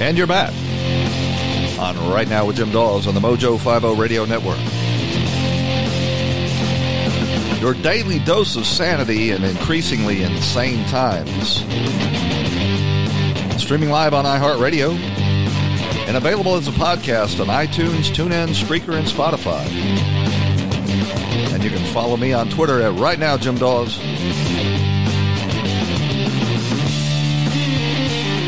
And you're back on Right Now with Jim Daws on the Mojo 50 Radio Network. Your daily dose of sanity in increasingly insane times. Streaming live on iHeartRadio and available as a podcast on iTunes, TuneIn, Spreaker, and Spotify. And you can follow me on Twitter at Right Now Jim Daws.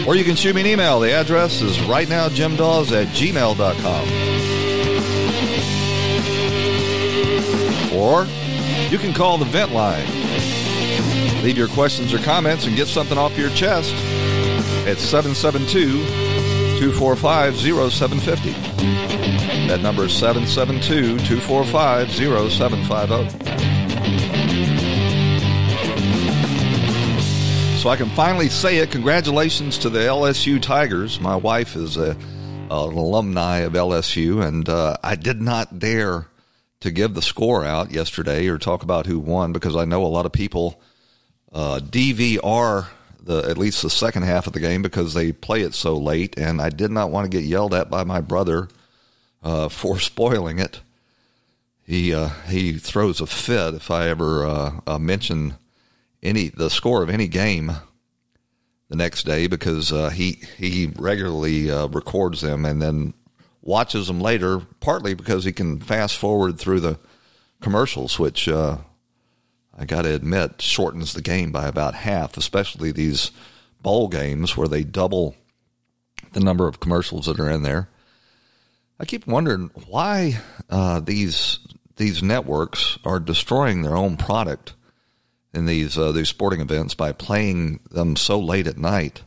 Or you can shoot me an email. The address is rightnowjimdaws at gmail.com. Or you can call the vent line. Leave your questions or comments and get something off your chest at 772 245 0750. That number is 772 245 0750. So I can finally say it. Congratulations to the LSU Tigers. My wife is a, an alumni of LSU, and uh, I did not dare to give the score out yesterday or talk about who won because I know a lot of people uh, DVR the at least the second half of the game because they play it so late, and I did not want to get yelled at by my brother uh, for spoiling it. He uh, he throws a fit if I ever uh, uh, mention any the score of any game the next day because uh, he he regularly uh, records them and then watches them later. Partly because he can fast forward through the commercials, which uh, I got to admit shortens the game by about half, especially these bowl games where they double the number of commercials that are in there. I keep wondering why uh, these these networks are destroying their own product in these uh, these sporting events by playing them so late at night.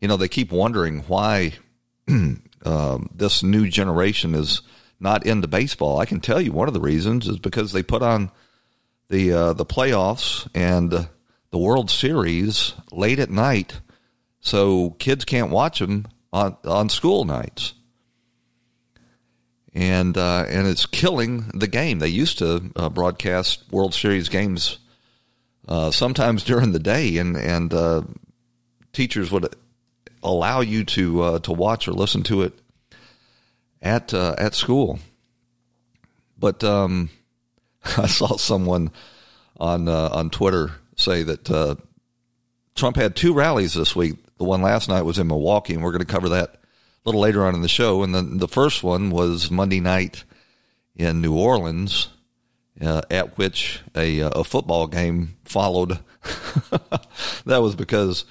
You know, they keep wondering why um, this new generation is not into baseball. I can tell you one of the reasons is because they put on the uh, the playoffs and the World Series late at night, so kids can't watch them on on school nights. And uh, and it's killing the game. They used to uh, broadcast World Series games uh, sometimes during the day, and and uh, teachers would allow you to uh, to watch or listen to it at uh, at school. But um, I saw someone on uh, on Twitter say that uh, Trump had two rallies this week. The one last night was in Milwaukee, and we're going to cover that a little later on in the show. And then the first one was Monday night in New Orleans uh, at which a, uh, a football game followed. that was because,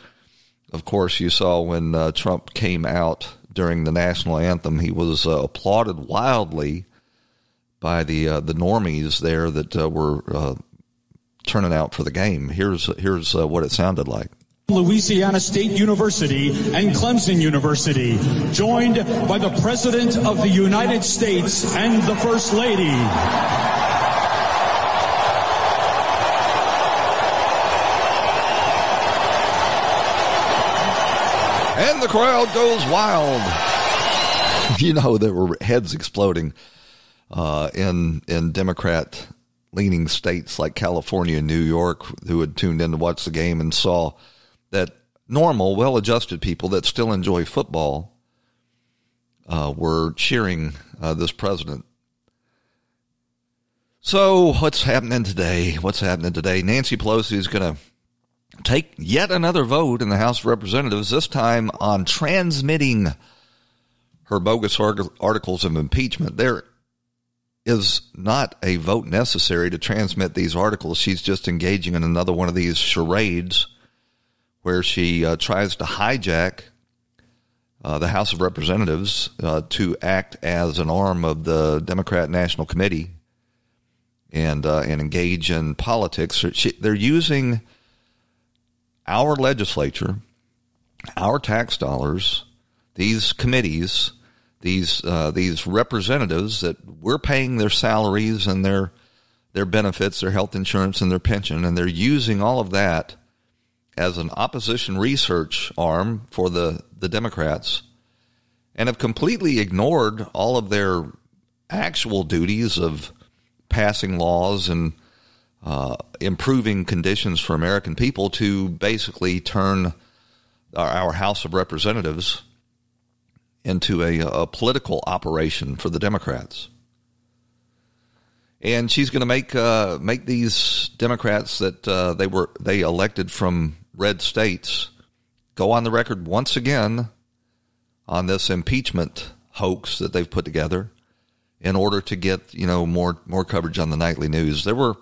of course, you saw when uh, Trump came out during the national anthem, he was uh, applauded wildly by the uh, the normies there that uh, were turning out for the game. Here's here's what it sounded like. Louisiana State University and Clemson University, joined by the President of the United States and the First Lady. The crowd goes wild. You know, there were heads exploding uh, in in Democrat leaning states like California and New York who had tuned in to watch the game and saw that normal, well adjusted people that still enjoy football uh, were cheering uh, this president. So, what's happening today? What's happening today? Nancy Pelosi is going to take yet another vote in the House of Representatives, this time on transmitting her bogus articles of impeachment. There is not a vote necessary to transmit these articles. She's just engaging in another one of these charades where she uh, tries to hijack uh, the House of Representatives uh, to act as an arm of the Democrat National Committee and uh, and engage in politics. They're using our legislature, our tax dollars, these committees, these uh, these representatives that we're paying their salaries and their their benefits, their health insurance, and their pension, and they're using all of that as an opposition research arm for the, the Democrats and have completely ignored all of their actual duties of passing laws and uh, improving conditions for American people to basically turn our, our House of Representatives into a, a, political operation for the Democrats. And she's going to make uh, make these Democrats that uh, they were they elected from red states go on the record once again on this impeachment hoax that they've put together in order to get you know more more coverage on the nightly news. There were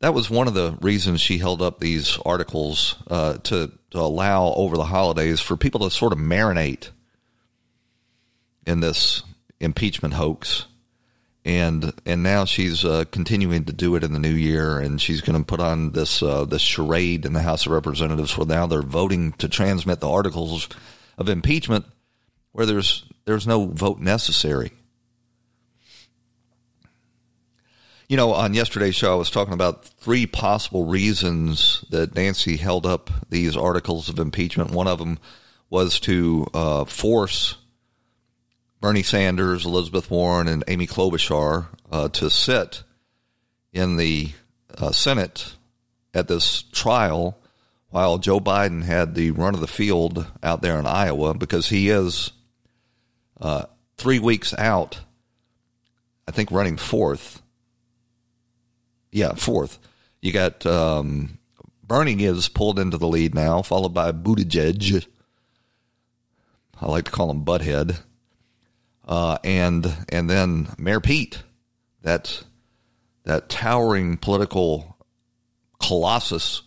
that was one of the reasons she held up these articles uh, to to allow over the holidays for people to sort of marinate in this impeachment hoax and and now she's uh, continuing to do it in the new year, and she's going to put on this uh, this charade in the House of Representatives where now they're voting to transmit the articles of impeachment where there's there's no vote necessary. You know, on yesterday's show, I was talking about three possible reasons that Nancy held up these articles of impeachment. One of them was to uh, force Bernie Sanders, Elizabeth Warren, and Amy Klobuchar uh, to sit in the uh, Senate at this trial while Joe Biden had the run of the field out there in Iowa because he is uh, three weeks out, I think, running fourth. Yeah, fourth. You got um, Bernie is pulled into the lead now, followed by Buttigieg. I like to call him Butthead uh, and and then Mayor Pete, that that towering political colossus,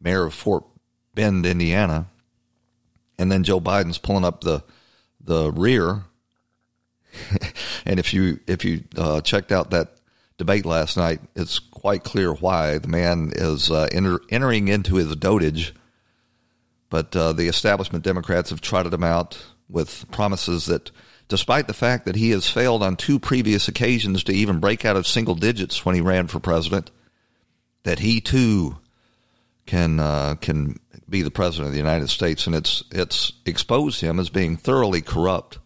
mayor of Fort Bend, Indiana, and then Joe Biden's pulling up the the rear. and if you if you uh, checked out that debate last night, it's quite clear why the man is uh, enter, entering into his dotage. But uh, the establishment Democrats have trotted him out with promises that despite the fact that he has failed on two previous occasions to even break out of single digits when he ran for president, that he too can uh, can be the president of the United States, and it's it's exposed him as being thoroughly corrupt.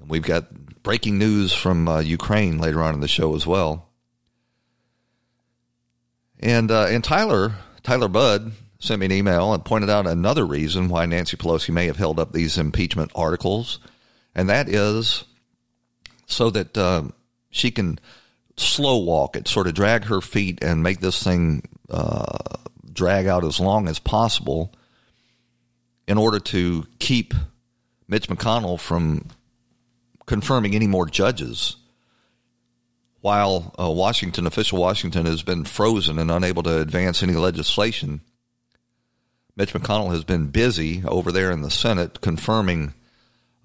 And we've got breaking news from uh, Ukraine later on in the show as well. And uh, and Tyler Tyler Budd sent me an email and pointed out another reason why Nancy Pelosi may have held up these impeachment articles, and that is so that uh, she can slow walk it, sort of drag her feet and make this thing uh, drag out as long as possible in order to keep Mitch McConnell from confirming any more judges. While uh, Washington, official Washington, has been frozen and unable to advance any legislation Mitch McConnell has been busy over there in the Senate confirming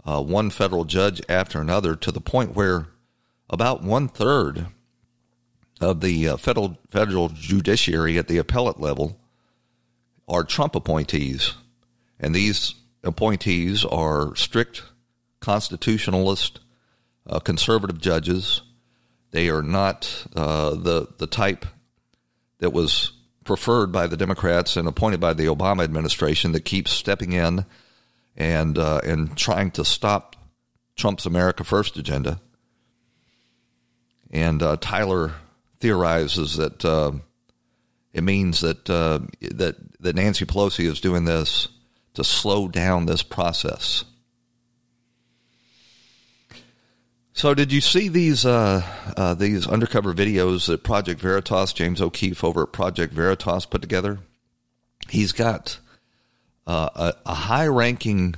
uh, one federal judge after another to the point where about one third of the uh, federal federal judiciary at the appellate level are Trump appointees, and these appointees are strict constitutionalist, uh, conservative judges. They are not uh, the the type that was preferred by the Democrats and appointed by the Obama administration that keeps stepping in and uh, and trying to stop Trump's America First agenda. And uh, Tyler theorizes that uh, it means that uh, that that Nancy Pelosi is doing this to slow down this process. So, did you see these uh, uh, these undercover videos that Project Veritas, James O'Keefe over at Project Veritas put together? He's got uh, a, a high-ranking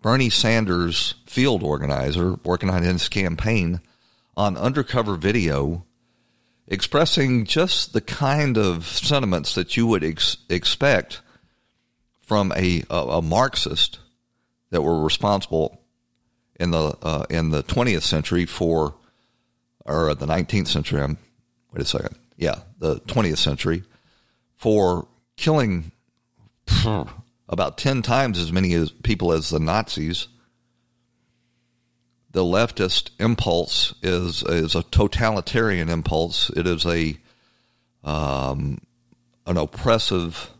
Bernie Sanders field organizer working on his campaign on undercover video, expressing just the kind of sentiments that you would ex- expect from a, a, a Marxist that were responsible in the uh, in the 20th century for, or the 19th century. I'm, wait a second. Yeah, the 20th century for killing about 10 times as many as people as the Nazis. The leftist impulse is is a totalitarian impulse. It is a um, an oppressive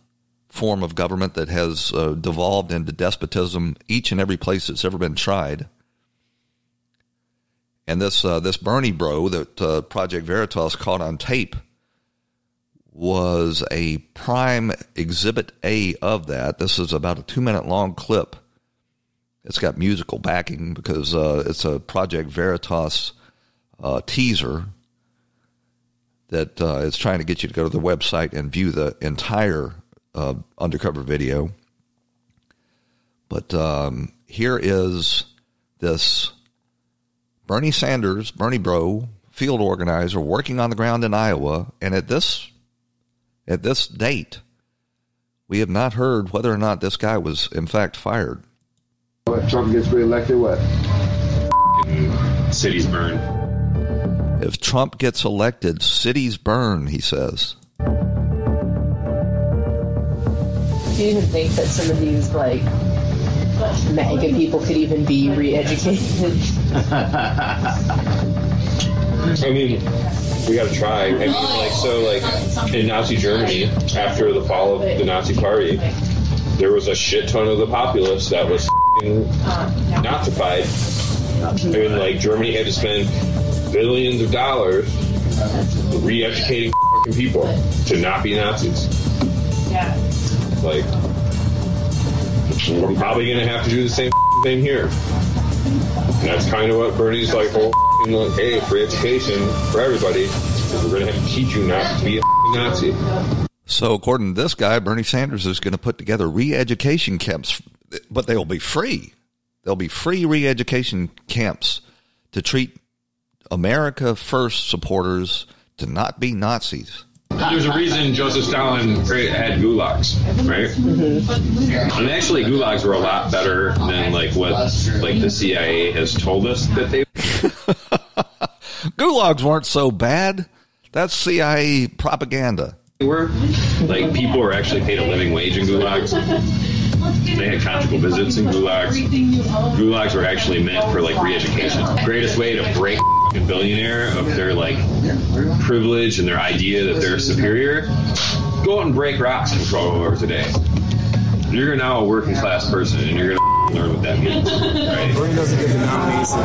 form of government that has uh, devolved into despotism each and every place it's ever been tried. And this uh, this Bernie bro that uh, Project Veritas caught on tape was a prime exhibit A of that. This is about a two minute long clip. It's got musical backing because uh, it's a Project Veritas uh, teaser that uh, is trying to get you to go to the website and view the entire uh, undercover video. But um, here is this Bernie Sanders, Bernie Bro, field organizer, working on the ground in Iowa, and at this at this date, we have not heard whether or not this guy was in fact fired. If Trump gets reelected, what? Cities burn. If Trump gets elected, cities burn, he says. Do you even think that some of these like MAGA people could even be re-educated? I mean, we got to try. I mean, like so, like in Nazi Germany, after the fall of the Nazi Party, there was a shit ton of the populace that was f***ing Nazified. I mean, like Germany had to spend billions of dollars re-educating f***ing people to not be Nazis. Yeah. Like, we're probably gonna have to do the same thing here. And that's kind of what Bernie's like, like, hey, free education for everybody. We're gonna have to teach you not to be a Nazi. So, according to this guy, Bernie Sanders is going to put together re education camps, but they will be free. There'll be free re education camps to treat America First supporters to not be Nazis. There's a reason Joseph Stalin had gulags, right? Mm-hmm. And actually, gulags were a lot better than like what like the CIA has told us that they Gulags weren't so bad. That's CIA propaganda. were. Like people were actually paid a living wage in gulags. They had conjugal visits in gulags. Gulags were actually meant for like re-education. Greatest way to break a billionaire of their like privilege and their idea that they're superior. Go out and break rocks for 12 hours a day. You're now a working class person, and you're gonna learn what that means. Right? Bernie doesn't get the nomination,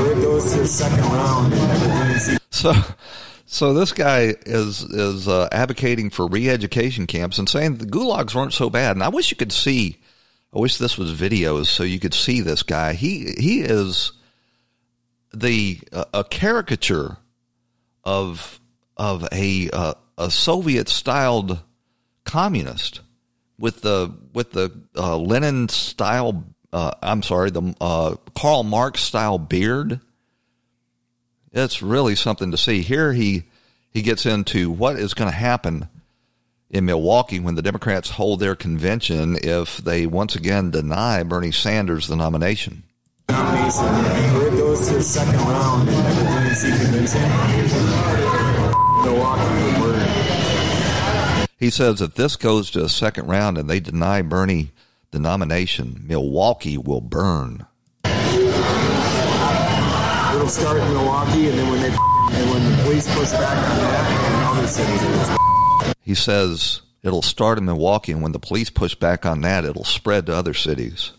or it goes to the second round, and So, so this guy is is uh, advocating for re-education camps and saying the gulags weren't so bad. And I wish you could see. I wish this was videos so you could see this guy. He he is the uh, a caricature of of a uh, a Soviet styled communist with the with the uh, Lenin style. Uh, I'm sorry, the uh, Karl Marx style beard. It's really something to see. Here he he gets into what is going to happen in Milwaukee when the Democrats hold their convention if they once again deny Bernie Sanders the nomination. He says if this goes to a second round and they deny Bernie the nomination, Milwaukee will burn. It'll start in Milwaukee, and then when they and when the police push back on that, and other cities, He says it'll start in Milwaukee and when the police push back on that, it'll spread to other cities.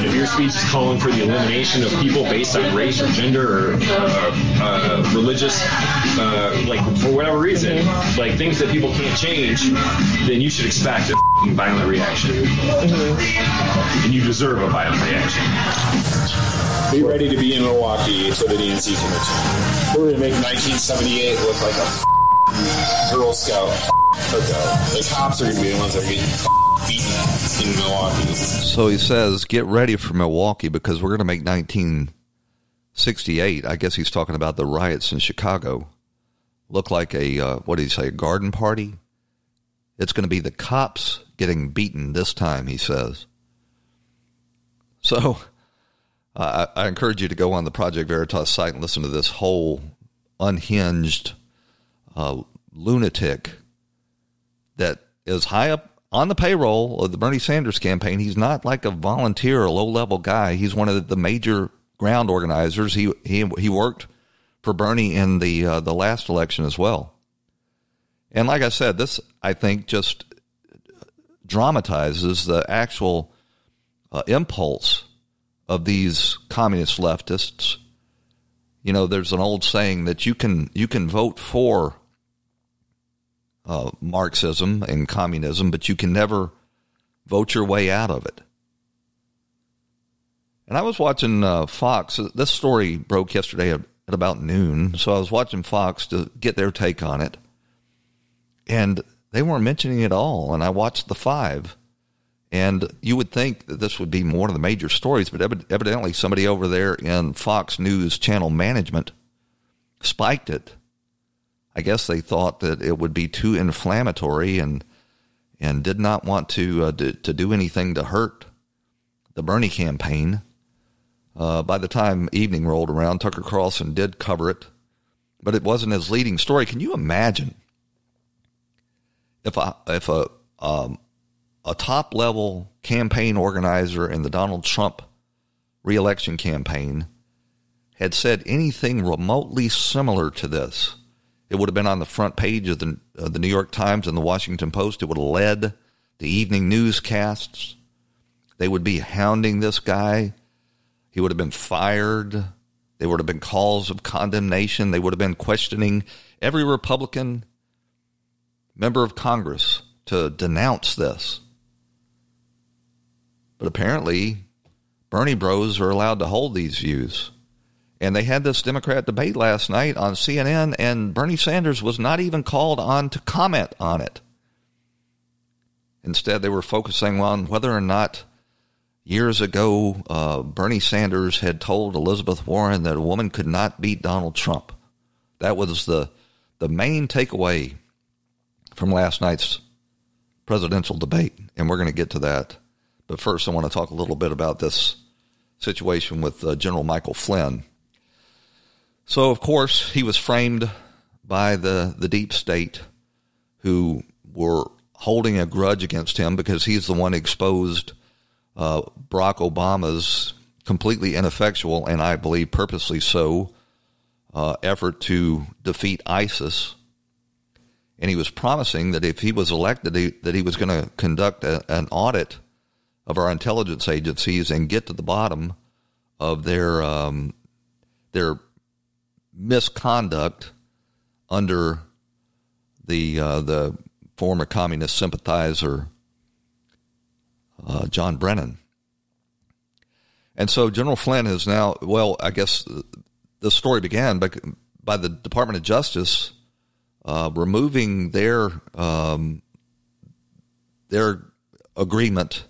And if your speech is calling for the elimination of people based on race or gender or uh, uh, religious, uh, like for whatever reason, like things that people can't change, then you should expect a f***ing violent reaction. And you deserve a violent reaction. Be ready to be in Milwaukee for the DNC convention. We're gonna make 1978 look like a f- Girl Scout f- cookout. The cops are gonna be the ones that are getting f- beaten in Milwaukee. So he says, get ready for Milwaukee because we're going to make 1968. I guess he's talking about the riots in Chicago. Look like a, uh, what did he say, a garden party? It's going to be the cops getting beaten this time, he says. So uh, I, I encourage you to go on the Project Veritas site and listen to this whole unhinged uh, lunatic that is high up on the payroll of the Bernie Sanders campaign. He's not like a volunteer or low level guy. He's one of the major ground organizers. He he he worked for Bernie in the uh, the last election as well. And like I said, this I think just dramatizes the actual uh, impulse of these communist leftists. You know, there's an old saying that you can you can vote for uh, Marxism and communism, but you can never vote your way out of it. And I was watching uh, Fox. This story broke yesterday at, at about noon, so I was watching Fox to get their take on it. And they weren't mentioning it all. And I watched the five. And you would think that this would be one of the major stories, but evidently somebody over there in Fox News channel management spiked it I guess they thought that it would be too inflammatory and and did not want to uh, do, to do anything to hurt the Bernie campaign. Uh, by the time evening rolled around, Tucker Carlson did cover it, but it wasn't his leading story. Can you imagine if a if a um, a top level campaign organizer in the Donald Trump reelection campaign had said anything remotely similar to this? It would have been on the front page of the, the New York Times and the Washington Post. It would have led the evening newscasts. They would be hounding this guy. He would have been fired. There would have been calls of condemnation. They would have been questioning every Republican member of Congress to denounce this. But apparently, Bernie bros are allowed to hold these views. And they had this Democrat debate last night on CNN, and Bernie Sanders was not even called on to comment on it. Instead, they were focusing on whether or not years ago uh, Bernie Sanders had told Elizabeth Warren that a woman could not beat Donald Trump. That was the the main takeaway from last night's presidential debate, and we're going to get to that. But first, I want to talk a little bit about this situation with uh, General Michael Flynn. So, of course, he was framed by the, the deep state who were holding a grudge against him because he's the one exposed uh, Barack Obama's completely ineffectual and I believe purposely so uh, effort to defeat ISIS. And he was promising that if he was elected, he, that he was going to conduct a, an audit of our intelligence agencies and get to the bottom of their um, their misconduct under the uh, the former communist sympathizer uh, John Brennan. And so General Flynn is now, well, I guess the story began by, by the Department of Justice uh, removing their um, their agreement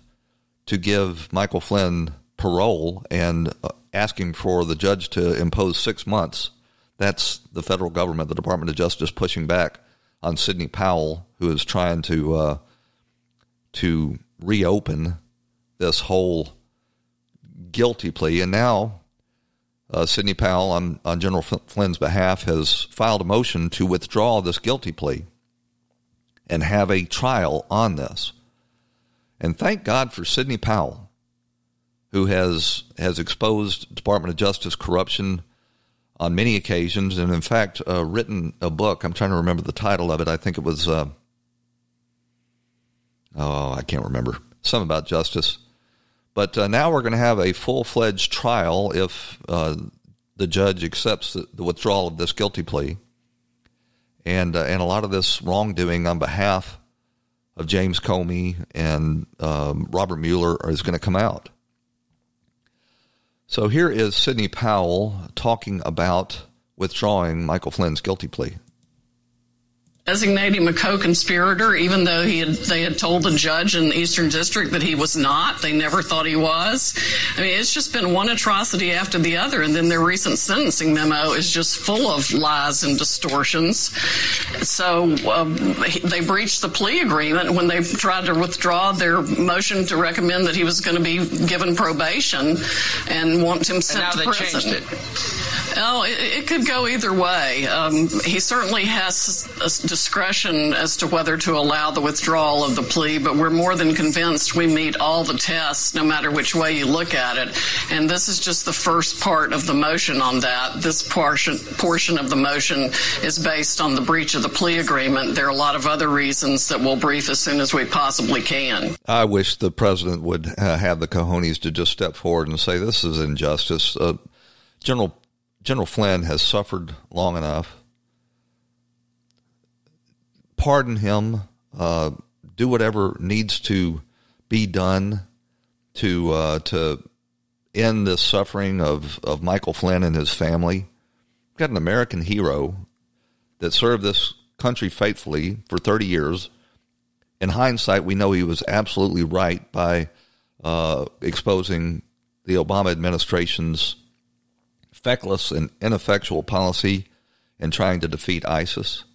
to give Michael Flynn parole and uh, asking for the judge to impose six months that's the federal government, the Department of Justice, pushing back on Sidney Powell, who is trying to uh, to reopen this whole guilty plea. And now uh, Sidney Powell, on, on General Flynn's behalf, has filed a motion to withdraw this guilty plea and have a trial on this. And thank God for Sidney Powell, who has has exposed Department of Justice corruption on many occasions, and in fact, uh, written a book. I'm trying to remember the title of it. I think it was, uh, oh, I can't remember. Some about justice. But uh, now we're going to have a full fledged trial if uh, the judge accepts the, the, withdrawal of this guilty plea. And, uh, and a lot of this wrongdoing on behalf of James Comey and um, Robert Mueller is going to come out. So here is Sidney Powell talking about withdrawing Michael Flynn's guilty plea. Designate him a co-conspirator, even though he had, they had told the judge in the Eastern District that he was not. They never thought he was. I mean, it's just been one atrocity after the other, and then their recent sentencing memo is just full of lies and distortions. So um, they breached the plea agreement when they tried to withdraw their motion to recommend that he was going to be given probation and want him sent to they prison. changed it. Oh, it, it could go either way. Um, he certainly has discretion as to whether to allow the withdrawal of the plea, but we're more than convinced we meet all the tests, no matter which way you look at it. And this is just the first part of the motion on that. This portion portion of the motion is based on the breach of the plea agreement. There are a lot of other reasons that we'll brief as soon as we possibly can. I wish the president would uh, have the cojones to just step forward and say this is injustice. Uh, General General Flynn has suffered long enough. Pardon him. Uh, do whatever needs to be done to uh, to end the suffering of, of Michael Flynn and his family. We've got an American hero that served this country faithfully for 30 years. In hindsight, we know he was absolutely right by uh, exposing the Obama administration's feckless and ineffectual policy in trying to defeat ISIS.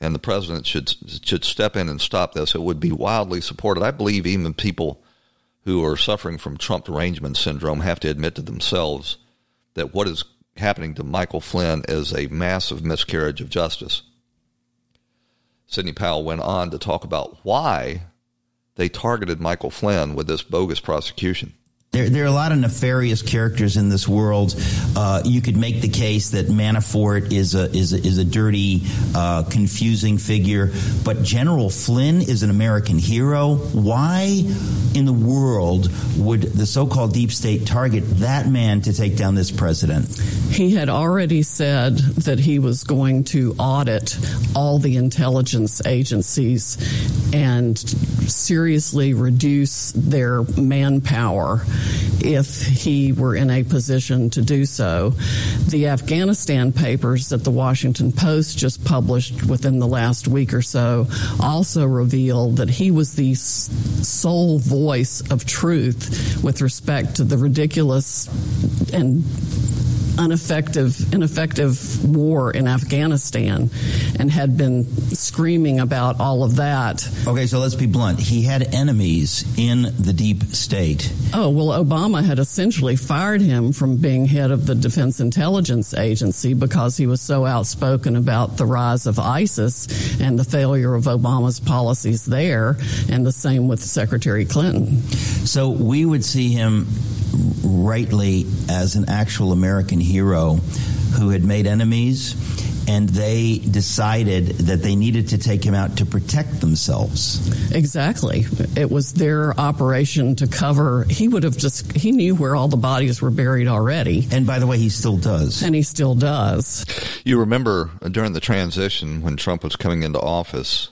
And the president should should step in and stop this. It would be wildly supported. I believe even people who are suffering from Trump derangement syndrome have to admit to themselves that what is happening to Michael Flynn is a massive miscarriage of justice. Sidney Powell went on to talk about why they targeted Michael Flynn with this bogus prosecution. There, there are a lot of nefarious characters in this world. Uh, you could make the case that Manafort is a is a, is a dirty, uh, confusing figure, but General Flynn is an American hero. Why in the world would the so-called deep state target that man to take down this president? He had already said that he was going to audit all the intelligence agencies and seriously reduce their manpower if he were in a position to do so. The Afghanistan papers that the Washington Post just published within the last week or so also reveal that he was the sole voice of truth with respect to the ridiculous and ineffective, ineffective war in Afghanistan and had been screaming about all of that. Okay, so let's be blunt. He had enemies in the deep state. Oh, well, Obama had essentially fired him from being head of the Defense Intelligence Agency because he was so outspoken about the rise of ISIS and the failure of Obama's policies there, and the same with Secretary Clinton. So we would see him rightly as an actual American hero who had made enemies and they decided that they needed to take him out to protect themselves. Exactly. It was their operation to cover. He would have just, he knew where all the bodies were buried already. And by the way, he still does. And he still does. You remember during the transition when Trump was coming into office,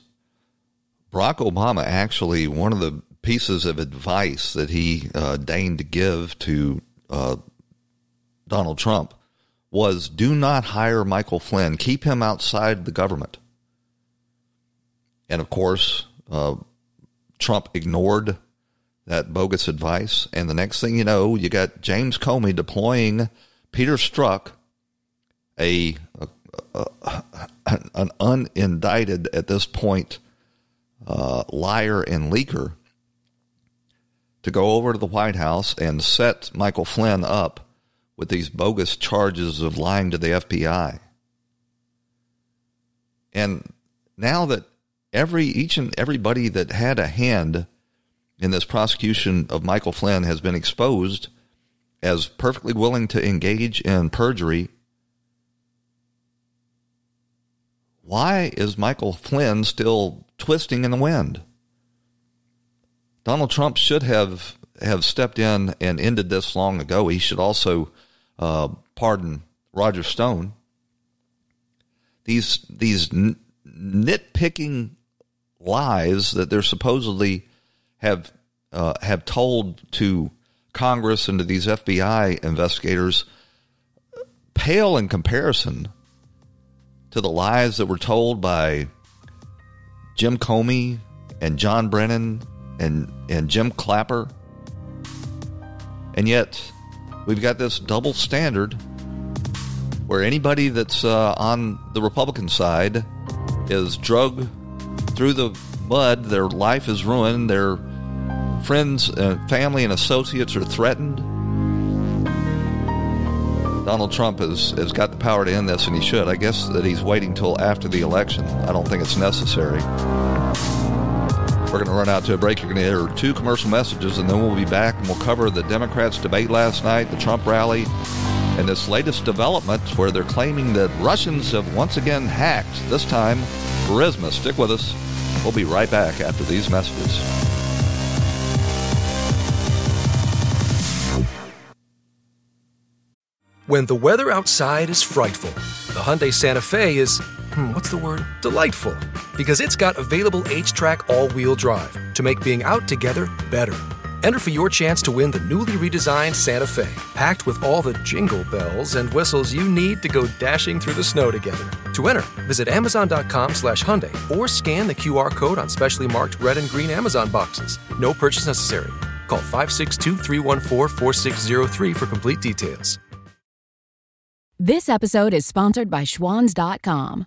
Barack Obama actually, one of the pieces of advice that he uh, deigned to give to uh, Donald Trump was do not hire Michael Flynn. Keep him outside the government. And of course, uh, Trump ignored that bogus advice. And the next thing you know, you got James Comey deploying Peter Strzok, a, a, a an unindicted at this point uh, liar and leaker, to go over to the White House and set Michael Flynn up with these bogus charges of lying to the FBI. And now that every each and everybody that had a hand in this prosecution of Michael Flynn has been exposed as perfectly willing to engage in perjury, why is Michael Flynn still twisting in the wind? Donald Trump should have have stepped in and ended this long ago. He should also uh, pardon Roger Stone. These these n- nitpicking lies that they're supposedly have uh, have told to Congress and to these FBI investigators pale in comparison to the lies that were told by Jim Comey and John Brennan and, and Jim Clapper. And yet, we've got this double standard where anybody that's uh, on the Republican side is drug through the mud, their life is ruined, their friends, uh, family, and associates are threatened. Donald Trump has, has got the power to end this, and he should. I guess that he's waiting till after the election. I don't think it's necessary. We're going to run out to a break. You're going to hear two commercial messages, and then we'll be back and we'll cover the Democrats' debate last night, the Trump rally, and this latest development where they're claiming that Russians have once again hacked, this time Burisma. Stick with us. We'll be right back after these messages. When the weather outside is frightful, the Hyundai Santa Fe is, hmm, what's the word? Delightful. Because it's got available HTRAC all wheel drive to make being out together better. Enter for your chance to win the newly redesigned Santa Fe, packed with all the jingle bells and whistles you need to go dashing through the snow together. To enter, visit Amazon.com slash Hyundai or scan the QR code on specially marked red and green Amazon boxes. No purchase necessary. Call 562 314 4603 for complete details. This episode is sponsored by Schwans.com.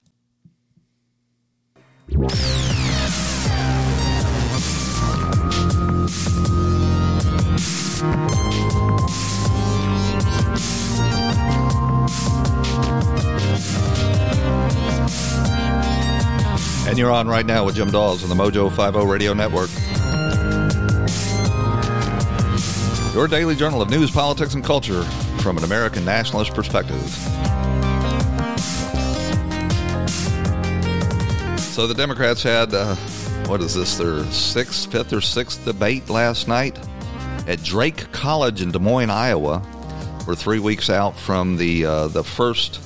And you're on right now with Jim Daws on the Mojo 50 Radio Network. Your daily journal of news, politics, and culture from an American nationalist perspective. So the Democrats had, uh, what is this, their sixth, fifth, or sixth debate last night at Drake College in Des Moines, Iowa. We're three weeks out from the uh, the first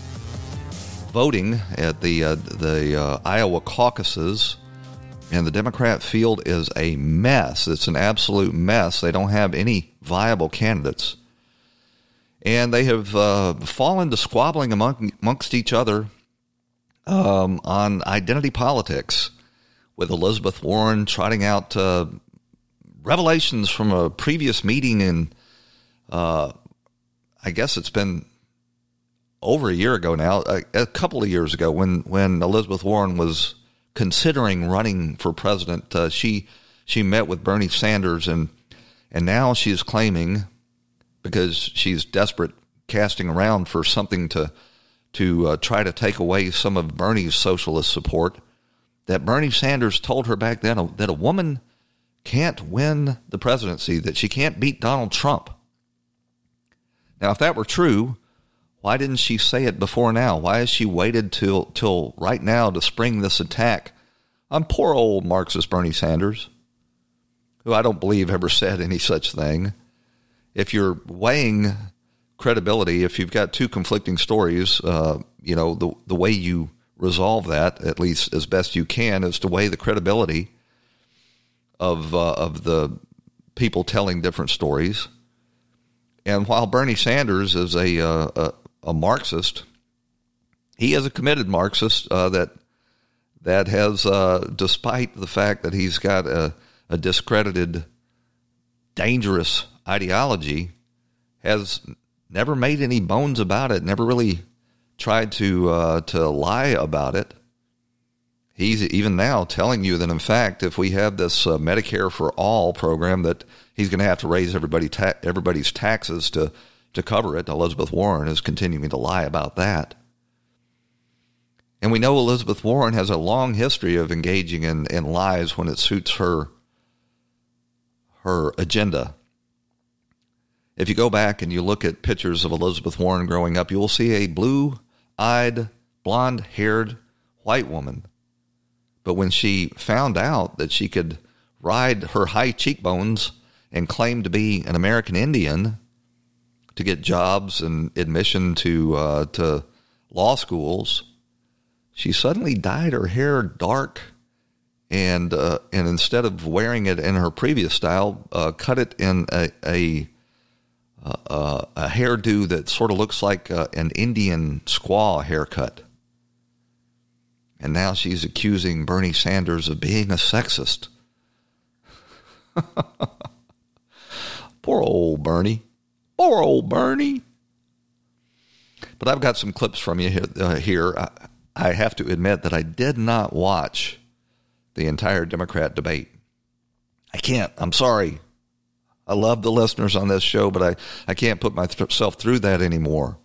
voting at the uh, the uh, Iowa caucuses, and the Democrat field is a mess. It's an absolute mess. They don't have any viable candidates, and they have uh, fallen to squabbling among, amongst each other um, on identity politics, with Elizabeth Warren trotting out uh, revelations from a previous meeting in. Uh, I guess it's been over a year ago now, a, a, couple of years ago, when when Elizabeth Warren was considering running for president, uh, she she met with Bernie Sanders and and now she's claiming because she's desperate, casting around for something to to uh, try to take away some of Bernie's socialist support. That Bernie Sanders told her back then that a woman can't win the presidency, that she can't beat Donald Trump. Now, if that were true, why didn't she say it before now? Why has she waited till till right now to spring this attack on poor old Marxist Bernie Sanders, who I don't believe ever said any such thing? If you're weighing credibility, if you've got two conflicting stories, uh, you know the the way you resolve that, at least as best you can, is to weigh the credibility of uh, of the people telling different stories. And while Bernie Sanders is a, uh, a a Marxist. He is a committed Marxist uh, that that has, uh, despite the fact that he's got a, a discredited, dangerous ideology, has never made any bones about it. Never really tried to uh, to lie about it. He's even now telling you that, in fact, if we have this uh, Medicare for All program, that he's going to have to raise everybody ta- everybody's taxes to to cover it. Elizabeth Warren is continuing to lie about that. And we know Elizabeth Warren has a long history of engaging in, in lies when it suits her her agenda. If you go back and you look at pictures of Elizabeth Warren growing up, you will see a blue eyed, blonde haired white woman. But when she found out that she could ride her high cheekbones and claim to be an American Indian to get jobs and admission to uh, to law schools, she suddenly dyed her hair dark and uh, and instead of wearing it in her previous style, uh, cut it in a a, a, a hairdo that sort of looks like uh, an Indian squaw haircut. And now she's accusing Bernie Sanders of being a sexist. Poor old Bernie. Poor old Bernie. But I've got some clips from you here. Uh, here. I, I have to admit that I did not watch the entire Democrat debate. I can't. I'm sorry. I love the listeners on this show, but I, I can't put myself through that anymore.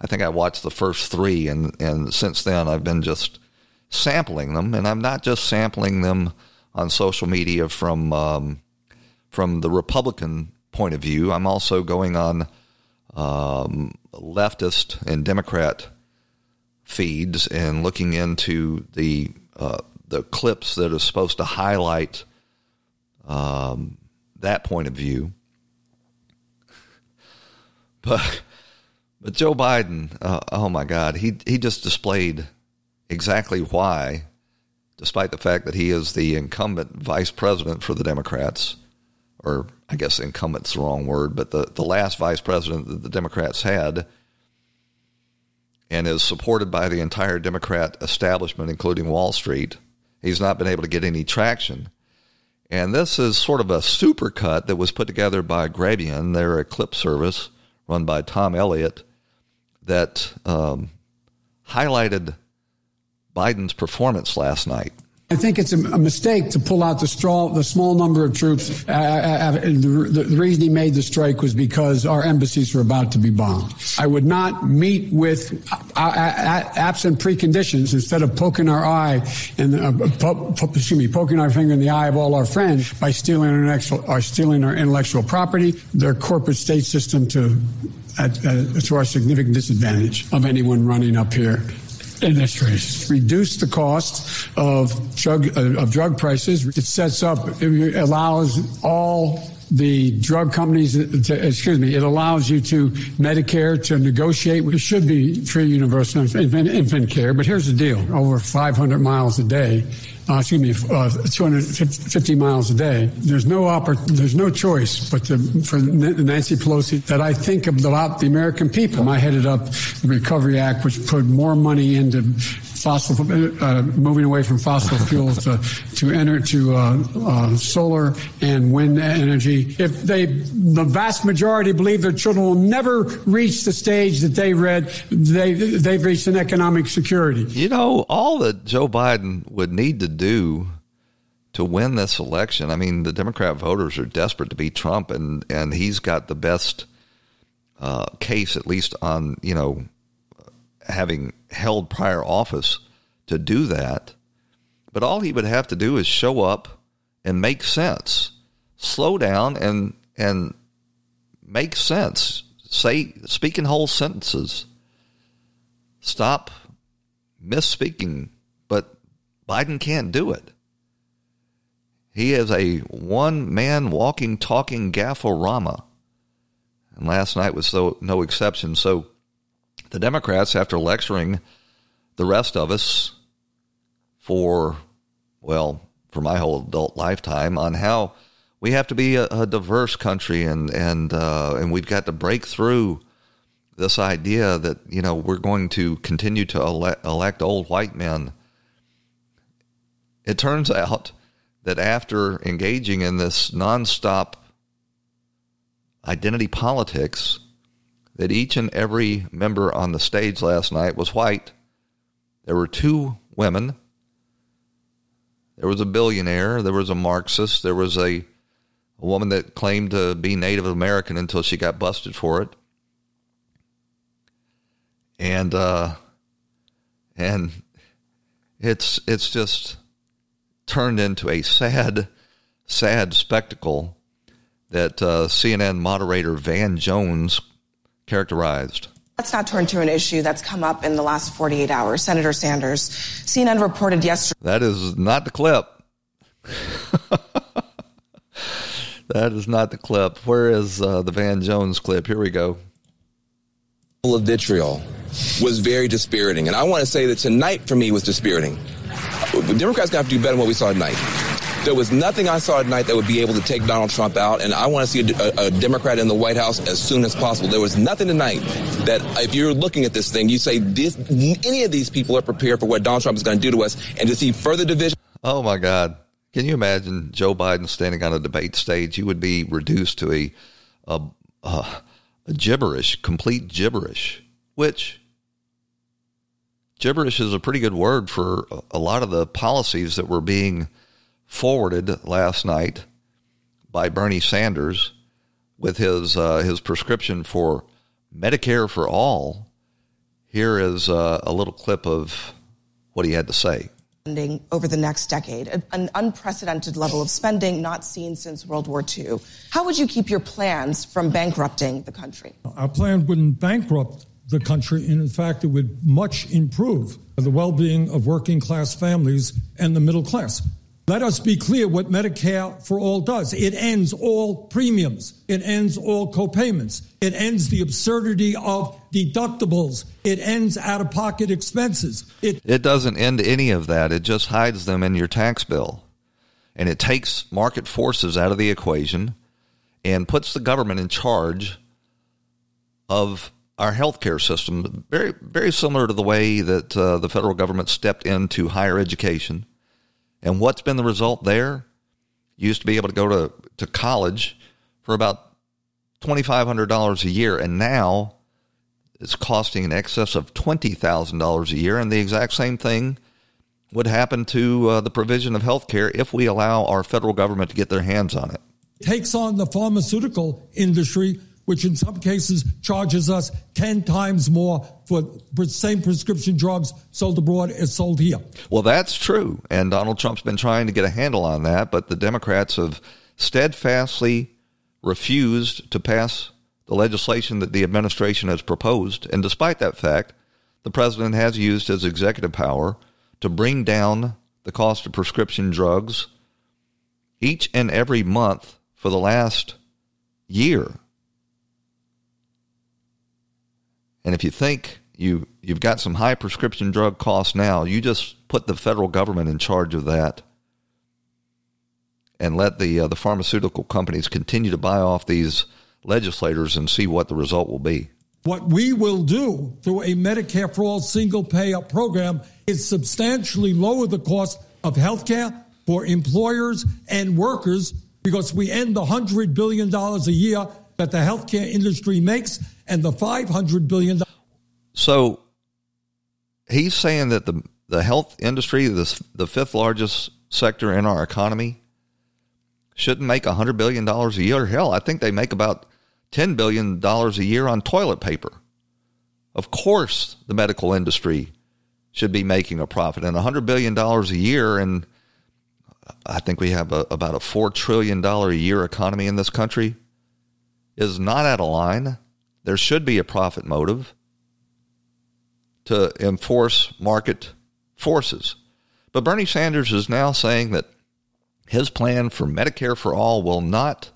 I think I watched the first three, and, and since then I've been just sampling them, and I'm not just sampling them on social media from um, from the Republican point of view. I'm also going on um, leftist and Democrat feeds and looking into the uh, the clips that are supposed to highlight um, that point of view. But but Joe Biden, uh, oh my God, he he just displayed exactly why, despite the fact that he is the incumbent vice president for the Democrats, or I guess incumbent's the wrong word, but the, the last vice president that the Democrats had and is supported by the entire Democrat establishment, including Wall Street. He's not been able to get any traction. And this is sort of a supercut that was put together by Grabien. They're clip service run by Tom Elliott that um, highlighted Biden's performance last night. I think it's a, mistake to pull out the, straw, the small number of troops. Uh, uh, uh the, the, reason he made the strike was because our embassies were about to be bombed. I would not meet with, uh, uh absent preconditions, instead of poking our eye and uh, excuse me, poking our finger in the eye of all our friends by stealing our intellectual, or stealing our intellectual property, their corporate state system to at, to our significant disadvantage of anyone running up here industries. Reduce the cost of drug uh, of drug prices. It sets up. It allows all the drug companies, to, excuse me, it allows you to Medicare to negotiate. It should be free universal infant, infant care, but here's the deal: over 500 miles a day uh, excuse me, uh, 250 miles a day. There's no oppor- there's no choice but to, for Nancy Pelosi that I think about the American people. I headed up the Recovery Act, which put more money into fossil, uh, moving away from fossil fuels to to enter to uh, uh, solar and wind energy. If they, the vast majority believe their children will never reach the stage that they read, they they've reached an economic security. You know, all that Joe Biden would need to do to win this election. I mean, the Democrat voters are desperate to beat Trump, and and he's got the best uh, case, at least on you know having held prior office to do that. But all he would have to do is show up and make sense. Slow down and and make sense. Say speak in whole sentences. Stop misspeaking, but Biden can't do it. He is a one man walking, talking gafforama. And last night was so no exception. So the Democrats, after lecturing the rest of us for, well, for my whole adult lifetime on how we have to be a, a diverse country and and uh, and we've got to break through this idea that you know we're going to continue to elect, elect old white men. It turns out that after engaging in this nonstop identity politics, that each and every member on the stage last night was white. There were two women. There was a billionaire. There was a Marxist. There was a, a woman that claimed to be Native American until she got busted for it. And uh, and it's it's just turned into a sad, sad spectacle that uh, CNN moderator Van Jones characterized. Let's now turn to an issue that's come up in the last 48 hours. Senator Sanders, CNN reported yesterday. That is not the clip. that is not the clip. Where is uh, the Van Jones clip? Here we go. Of vitriol was very dispiriting. And I want to say that tonight for me was dispiriting. Democrats got to do better than what we saw tonight. There was nothing I saw tonight that would be able to take Donald Trump out, and I want to see a, a, a, Democrat in the White House as soon as possible. There was nothing tonight that, if you're looking at this thing, you say this, any of these people are prepared for what Donald Trump is going to do to us, and to see further division. Oh my God! Can you imagine Joe Biden standing on a debate stage? He would be reduced to a, a, a gibberish, complete gibberish, which gibberish is a pretty good word for a lot of the policies that were being forwarded last night by Bernie Sanders with his uh, his prescription for Medicare for all. Here is uh, a little clip of what he had to say. Spending Over the next decade, an unprecedented level of spending not seen since World War II. How would you keep your plans from bankrupting the country? Our plan wouldn't bankrupt the country, and in fact, it would much improve the well being of working class families and the middle class. Let us be clear what Medicare for All does. It ends all premiums. It ends all copayments. It ends the absurdity of deductibles. It ends out of pocket expenses. It, it doesn't end any of that. It just hides them in your tax bill. And it takes market forces out of the equation and puts the government in charge of our healthcare system. Very, very similar to the way that uh, the federal government stepped into higher education and what's been the result there? You used to be able to go to, to college for about $2,500 a year, and now it's costing in excess of $20,000 a year. And the exact same thing would happen to uh, the provision of health care if we allow our federal government to get their hands on it. Takes on the pharmaceutical industry which in some cases charges us 10 times more for the same prescription drugs sold abroad as sold here. Well, that's true. And Donald Trump's been trying to get a handle on that, but the Democrats have steadfastly refused to pass the legislation that the administration has proposed. And despite that fact, the president has used his executive power to bring down the cost of prescription drugs each and every month for the last year. And if you think you you've got some high prescription drug costs now, you just put the federal government in charge of that, and let the uh, the pharmaceutical companies continue to buy off these legislators and see what the result will be. What we will do through a Medicare for All single payer program is substantially lower the cost of health care for employers and workers because we end the $100 billion a year that the healthcare industry makes and the $500 billion. So he's saying that the the health industry, the the fifth largest sector in our economy, shouldn't make 100 billion dollars a year. Hell, I think they make about 10 billion dollars a year on toilet paper. Of course, the medical industry should be making a profit and 100 billion dollars a year and I think we have a, about a 4 trillion dollar a year economy in this country is not out of line. There should be a profit motive to enforce market forces. But Bernie Sanders is now saying that his plan for Medicare for all will not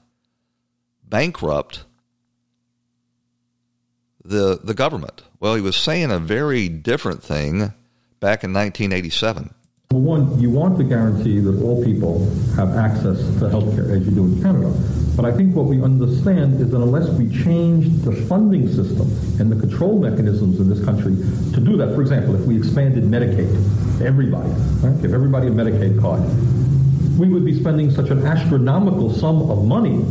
bankrupt the the government. Well, he was saying a very different thing back in 1987. One, you want to guarantee that all people have access to health care as you do in Canada. But I think what we understand is that unless we change the funding system and the control mechanisms in this country to do that, for example, if we expanded Medicaid to everybody, right, give everybody a Medicaid card, we would be spending such an astronomical sum of money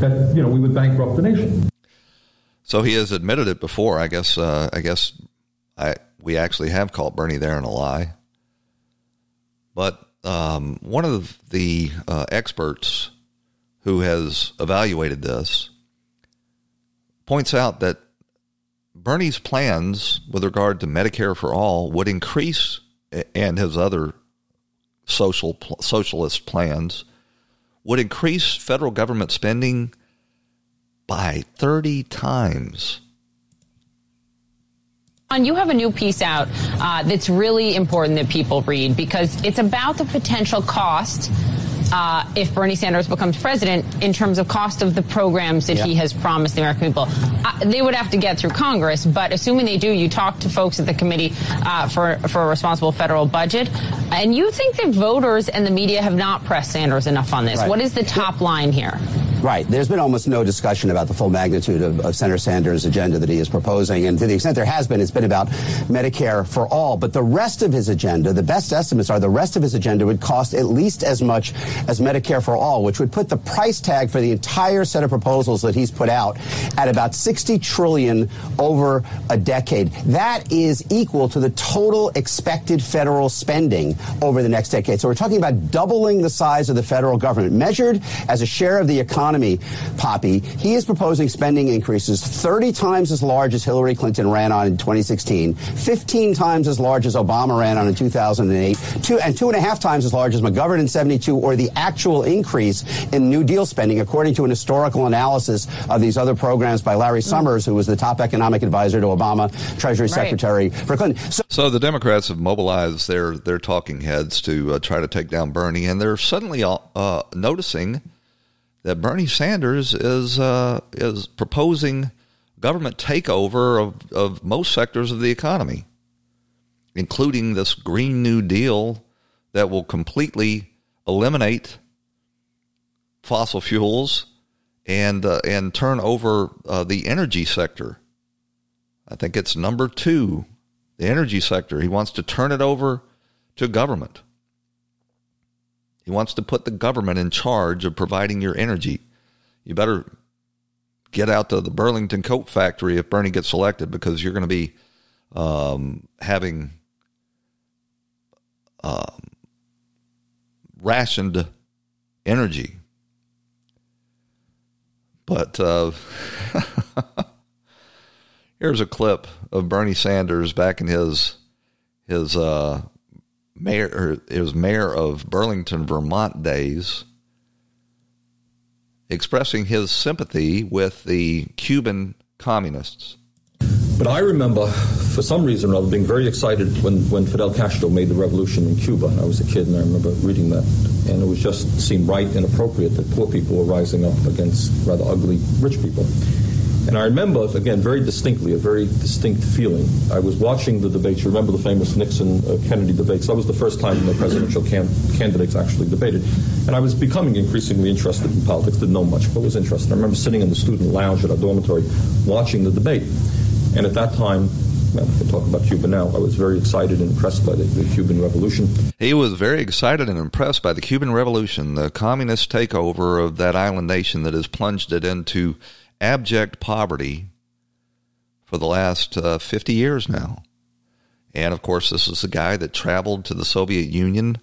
that you know we would bankrupt the nation. So he has admitted it before. I guess. Uh, I guess. I we actually have called Bernie there in a lie. But um, one of the uh, experts who has evaluated this points out that Bernie's plans with regard to Medicare for all would increase, and his other social socialist plans would increase federal government spending by 30 times. You have a new piece out uh, that's really important that people read because it's about the potential cost uh, if Bernie Sanders becomes president in terms of cost of the programs that he has promised the American people. Uh, they would have to get through Congress, but assuming they do, you talk to folks at the committee uh, for for a responsible federal budget, and you think that voters and the media have not pressed Sanders enough on this. Right. What is the top line here? Right. There's been almost no discussion about the full magnitude of, of, Senator Sanders' agenda that he is proposing. And to the extent there has been, it's been about Medicare for all. But the rest of his agenda, the best estimates are the rest of his agenda would cost at least as much as Medicare for all, which would put the price tag for the entire set of proposals that he's put out at about 60 trillion over a decade. That is equal to the total expected federal spending over the next decade. So we're talking about doubling the size of the federal government measured as a share of the economy economy, Poppy, he is proposing spending increases 30 times as large as Hillary Clinton ran on in 2016, 15 times as large as Obama ran on in 2008, two, and two and a half times as large as McGovern in 72, or the actual increase in New Deal spending, according to an historical analysis of these other programs by Larry Summers, who was the top economic advisor to Obama, Treasury right. Secretary for Clinton. So, so, the Democrats have mobilized their, their talking heads to uh, try to take down Bernie, and they're suddenly uh, noticing that Bernie Sanders is uh, is proposing government takeover of, of most sectors of the economy, including this Green New Deal that will completely eliminate fossil fuels and uh, and turn over uh, the energy sector. I think it's number two, the energy sector. He wants to turn it over to government. He wants to put the government in charge of providing your energy. You better get out to the Burlington Coat Factory if Bernie gets elected because you're going to be um, having um, rationed energy. But uh, here's a clip of Bernie Sanders back in his his uh, mayor, it was mayor of Burlington, Vermont days, expressing his sympathy with the Cuban communists. But I remember, for some reason or other, being very excited when, when Fidel Castro made the revolution in Cuba. I was a kid and I remember reading that. And it was just seemed right and appropriate that poor people were rising up against rather ugly rich people. And I remember, again, very distinctly, a very distinct feeling. I was watching the debates. You remember the famous Nixon uh, Kennedy debates. That was the first time the presidential can- candidates actually debated. And I was becoming increasingly interested in politics. Didn't know much, but was interested. I remember sitting in the student lounge at our dormitory watching the debate. And at that time, well, we can talk about Cuba now. I was very excited and impressed by the, the, Cuban Revolution. He was very excited and impressed by the Cuban Revolution, the communist takeover of that island nation that has plunged it into abject poverty for the last uh, 50 years now. And of course, this is the guy that traveled to the Soviet Union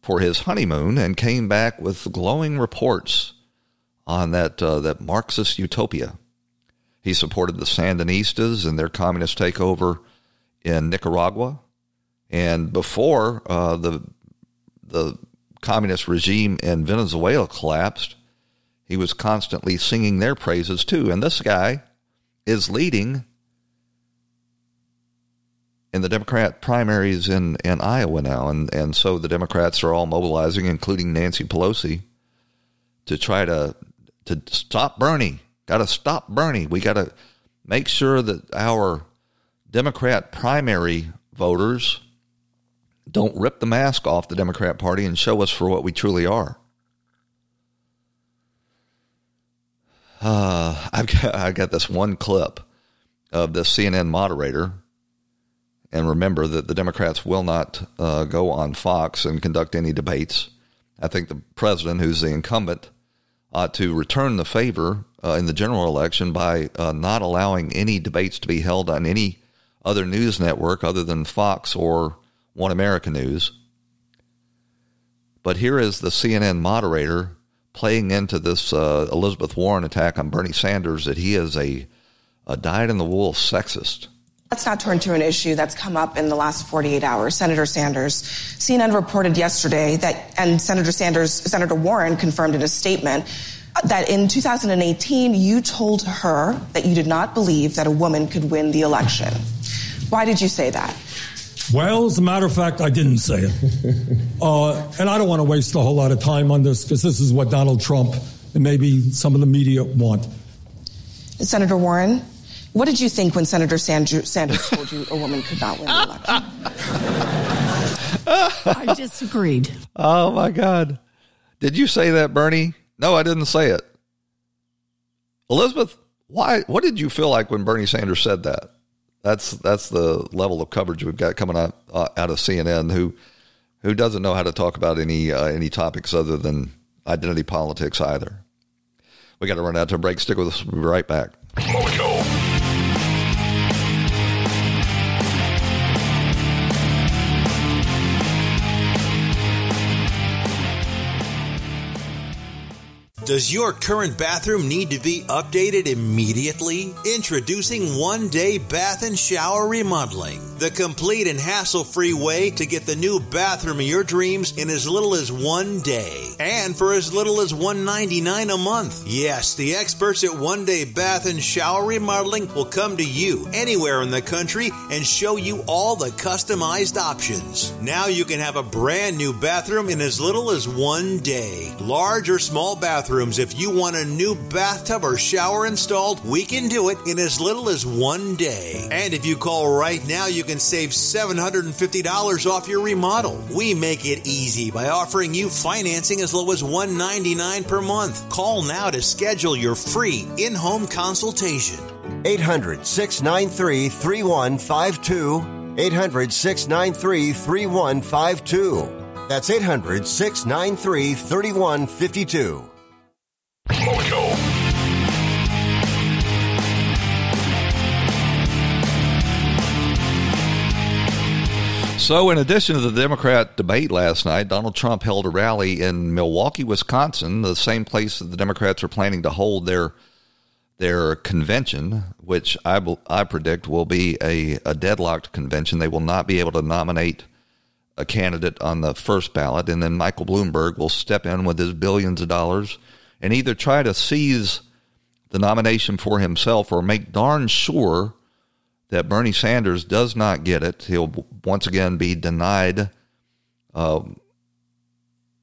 for his honeymoon and came back with glowing reports on that uh, that Marxist utopia. He supported the Sandinistas and their communist takeover in Nicaragua, and before uh, the the communist regime in Venezuela collapsed, he was constantly singing their praises too. And this guy is leading in the Democrat primaries in, in Iowa now. And, and so the Democrats are all mobilizing, including Nancy Pelosi, to try to, to stop Bernie. Got to stop Bernie. We got to make sure that our Democrat primary voters don't rip the mask off the Democrat Party and show us for what we truly are. Uh, I've got, I got this one clip of the CNN moderator. And remember that the Democrats will not uh, go on Fox and conduct any debates. I think the president, who's the incumbent, ought to return the favor uh, in the general election by uh, not allowing any debates to be held on any other news network other than Fox or One America News. But here is the CNN moderator playing into this uh, Elizabeth Warren attack on Bernie Sanders that he is a, a dyed in the wool sexist. Let's not turn to an issue that's come up in the last 48 hours. Senator Sanders. CNN reported yesterday that, and Senator Sanders, Senator Warren confirmed in a statement that in 2018 you told her that you did not believe that a woman could win the election. Why did you say that? Well, as a matter of fact, I didn't say it. uh, and I don't want to waste a whole lot of time on this because this is what Donald Trump and maybe some of the media want. Senator Warren, what did you think when Senator Sanders told you a woman could not win the election? I disagreed. Oh my God. Did you say that, Bernie? No, I didn't say it. Elizabeth, why what did you feel like when Bernie Sanders said that? That's that's the level of coverage we've got coming out uh, out of CNN who who doesn't know how to talk about any uh, any topics other than identity politics either. We got to run out to a break. Stick with us. We'll be right back. Does your current bathroom need to be updated immediately? Introducing One Day Bath and Shower Remodeling, the complete and hassle free way to get the new bathroom of your dreams in as little as one day and for as little as 199 a month. Yes, the experts at One Day Bath and Shower Remodeling will come to you anywhere in the country and show you all the customized options. Now you can have a brand new bathroom in as little as one day. Large or small bathroom if you want a new bathtub or shower installed, we can do it in as little as one day. And if you call right now, you can save $750 off your remodel. We make it easy by offering you financing as low as 199 per month. Call now to schedule your free in home consultation. 800 693 3152. 800 693 3152. That's 800 693 3152. So, in addition to the Democrat debate last night, Donald Trump held a rally in Milwaukee, Wisconsin, the same place that the Democrats are planning to hold their their convention, which I, I predict will be a, a deadlocked convention. They will not be able to nominate a candidate on the first ballot, and then Michael Bloomberg will step in with his billions of dollars and either try to seize the nomination for himself or make darn sure that Bernie Sanders does not get it. He'll once again be denied uh,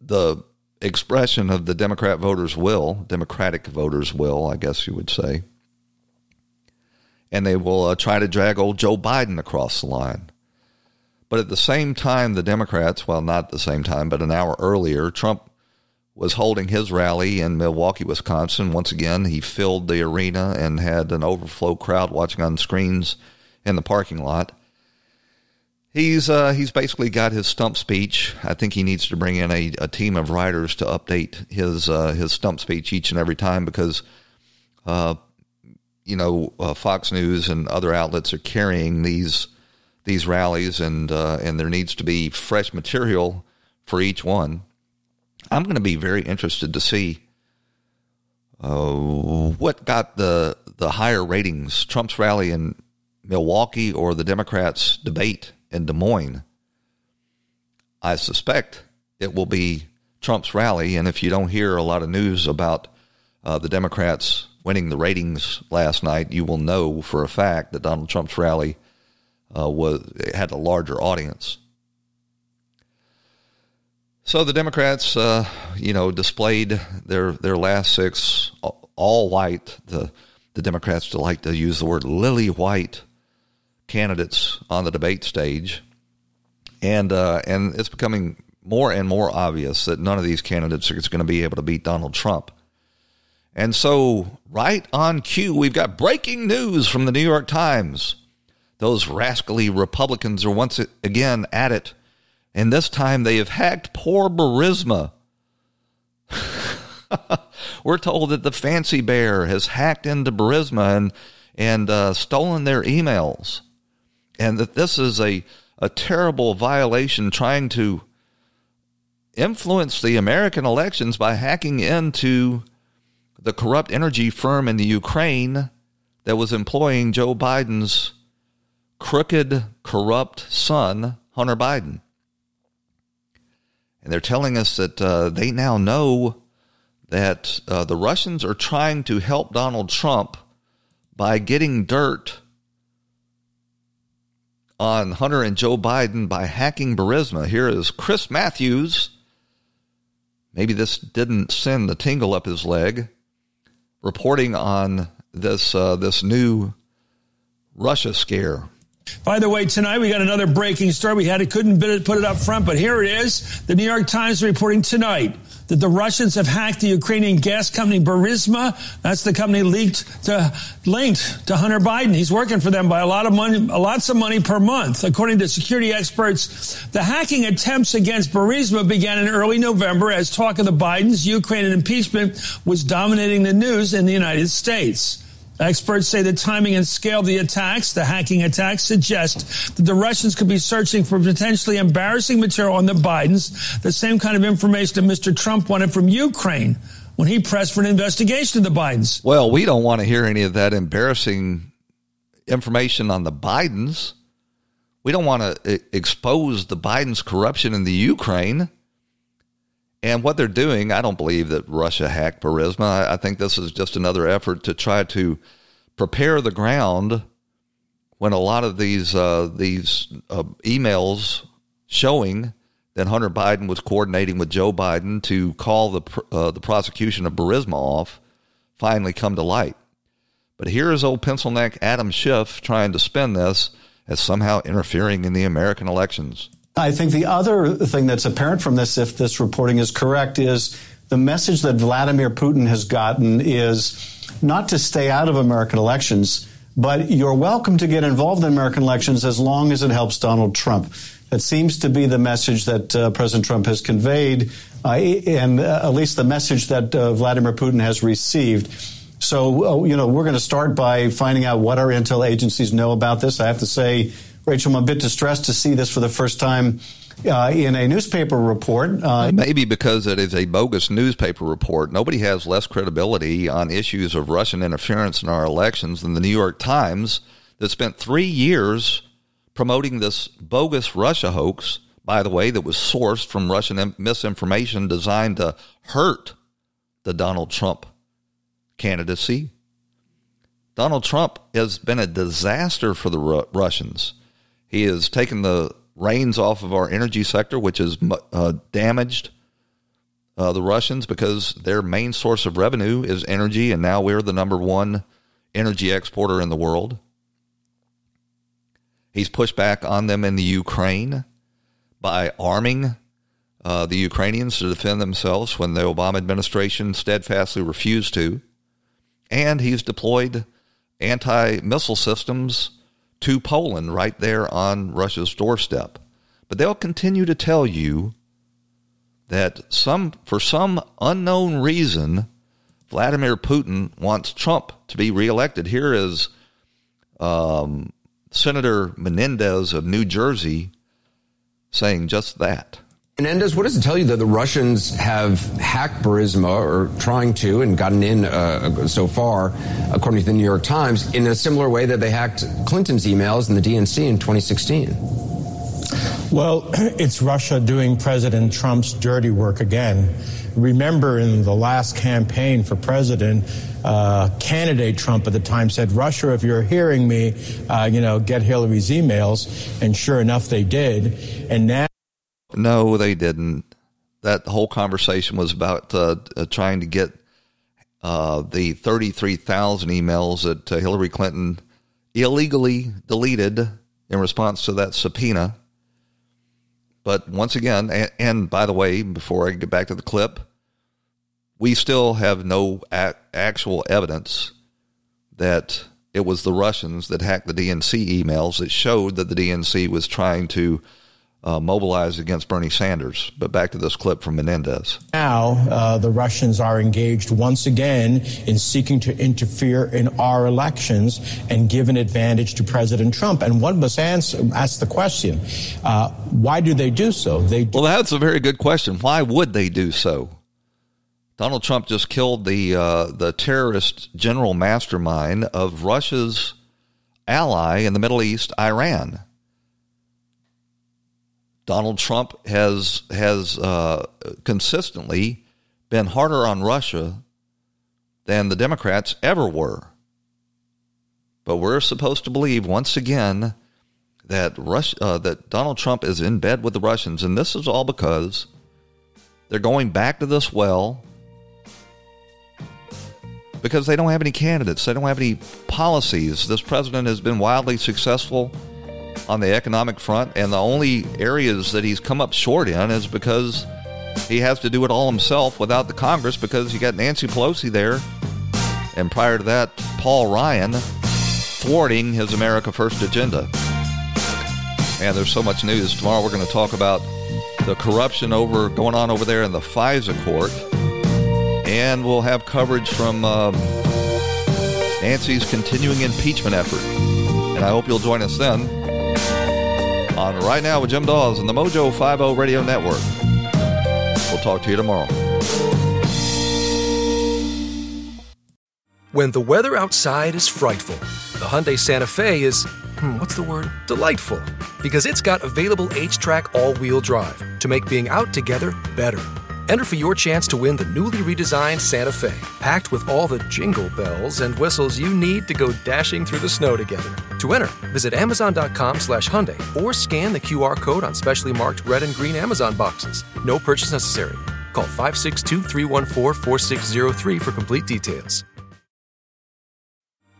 the expression of the Democrat voters' will, Democratic voters' will, I guess you would say. And they will uh, try to drag old Joe Biden across the line. But at the same time, the Democrats, well, not at the same time, but an hour earlier, Trump was holding his rally in Milwaukee, Wisconsin. Once again, he filled the arena and had an overflow crowd watching on screens in the parking lot. He's uh, he's basically got his stump speech. I think he needs to bring in a, a team of writers to update his uh, his stump speech each and every time because, uh, you know, uh, Fox News and other outlets are carrying these these rallies, and uh, and there needs to be fresh material for each one. I'm going to be very interested to see uh, what got the the higher ratings: Trump's rally in Milwaukee or the Democrats' debate in Des Moines. I suspect it will be Trump's rally, and if you don't hear a lot of news about uh, the Democrats winning the ratings last night, you will know for a fact that Donald Trump's rally uh, was had a larger audience. So the Democrats, uh, you know, displayed their their last six all white. The the Democrats like to use the word lily white candidates on the debate stage, and uh, and it's becoming more and more obvious that none of these candidates are going to be able to beat Donald Trump. And so, right on cue, we've got breaking news from the New York Times. Those rascally Republicans are once again at it and this time they have hacked poor Burisma. We're told that the fancy bear has hacked into Burisma and, and uh, stolen their emails. And that this is a, a terrible violation trying to influence the American elections by hacking into the corrupt energy firm in the Ukraine that was employing Joe Biden's crooked, corrupt son, Hunter Biden. And they're telling us that uh, they now know that uh, the Russians are trying to help Donald Trump by getting dirt on Hunter and Joe Biden by hacking Burisma. Here is Chris Matthews. Maybe this didn't send the tingle up his leg. Reporting on this uh, this new Russia scare. By the way, tonight we got another breaking story. We had it couldn't put it up front, but here it is. The New York Times reporting tonight that the Russians have hacked the Ukrainian gas company Burisma. That's the company leaked to, linked to Hunter Biden. He's working for them by a lot of money, lots of money per month. According to security experts, the hacking attempts against Burisma began in early November as talk of the Bidens' Ukrainian impeachment was dominating the news in the United States. Experts say the timing and scale of the attacks, the hacking attacks, suggest that the Russians could be searching for potentially embarrassing material on the Bidens, the same kind of information that Mr. Trump wanted from Ukraine when he pressed for an investigation of the Bidens. Well, we don't want to hear any of that embarrassing information on the Bidens. We don't want to eh, expose the Bidens' corruption in the Ukraine. And what they're doing, I don't believe that Russia hacked Burisma. I think this is just another effort to try to prepare the ground when a lot of these uh, these uh, emails showing that Hunter Biden was coordinating with Joe Biden to call the uh, the prosecution of Burisma off finally come to light. But here is old pencil neck Adam Schiff trying to spin this as somehow interfering in the American elections. I think the other thing that's apparent from this, if this reporting is correct, is the message that Vladimir Putin has gotten is not to stay out of American elections, but you're welcome to get involved in American elections as long as it helps Donald Trump. That seems to be the message that uh, President Trump has conveyed, uh, and uh, at least the message that uh, Vladimir Putin has received. So, uh, you know, we're going to start by finding out what our intel agencies know about this. I have to say, Rachel, I'm a bit distressed to see this for the first time uh, in a newspaper report. Uh, Maybe because it is a bogus newspaper report. Nobody has less credibility on issues of Russian interference in our elections than the New York Times that spent three years promoting this bogus Russia hoax, by the way, that was sourced from Russian misinformation designed to hurt the Donald Trump candidacy. Donald Trump has been a disaster for the Ru- Russians. He has taken the reins off of our energy sector, which has uh, damaged uh, the Russians because their main source of revenue is energy, and now we're the number one energy exporter in the world. He's pushed back on them in the Ukraine by arming uh, the Ukrainians to defend themselves when the Obama administration steadfastly refused to. And he's deployed anti missile systems to Poland right there on Russia's doorstep. But they'll continue to tell you that some for some unknown reason Vladimir Putin wants Trump to be reelected. Here is um, Senator Menendez of New Jersey saying just that. Menendez, what does it tell you that the Russians have hacked Burisma or trying to and gotten in uh, so far, according to the New York Times, in a similar way that they hacked Clinton's emails in the DNC in 2016? Well, it's Russia doing President Trump's dirty work again. Remember, in the last campaign for president, uh, candidate Trump at the time said, Russia, if you're hearing me, uh, you know, get Hillary's emails. And sure enough, they did. And now no, they didn't. That whole conversation was about uh, uh, trying to get uh, the 33,000 emails that uh, Hillary Clinton illegally deleted in response to that subpoena. But once again, and, and by the way, before I get back to the clip, we still have no a- actual evidence that it was the Russians that hacked the DNC emails that showed that the DNC was trying to uh, mobilized against Bernie Sanders. But back to this clip from Menendez. Now, uh, the Russians are engaged once again in seeking to interfere in our elections and give an advantage to President Trump. And one must answer, ask the question uh, why do they do so? They do- well, that's a very good question. Why would they do so? Donald Trump just killed the uh, the terrorist general mastermind of Russia's ally in the Middle East, Iran. Donald Trump has has uh, consistently been harder on Russia than the Democrats ever were. But we're supposed to believe once again that Rush uh, that Donald Trump is in bed with the Russians, and this is all because they're going back to this well because they don't have any candidates. They don't have any policies. This president has been wildly successful on the economic front, and the only areas that he's come up short in is because he has to do it all himself without the Congress because you got Nancy Pelosi there, and prior to that, Paul Ryan thwarting his America First agenda. And there's so much news. Tomorrow we're going to talk about the corruption over going on over there in the FISA court, and we'll have coverage from um, Nancy's continuing impeachment effort. And I hope you'll join us then on Right Now with Jim Daws and the Mojo 50 Radio Network. We'll talk to you tomorrow. When the weather outside is frightful, the Hyundai Santa Fe is, hmm, what's the word? Delightful. Because it's got available HTRAC all wheel drive to make being out together better. Enter for your chance to win the newly redesigned Santa Fe, packed with all the jingle bells and whistles you need to go dashing through the snow together. To enter, visit Amazon.com slash Hyundai or scan the QR code on specially marked red and green Amazon boxes. No purchase necessary. Call 562 314 4603 for complete details.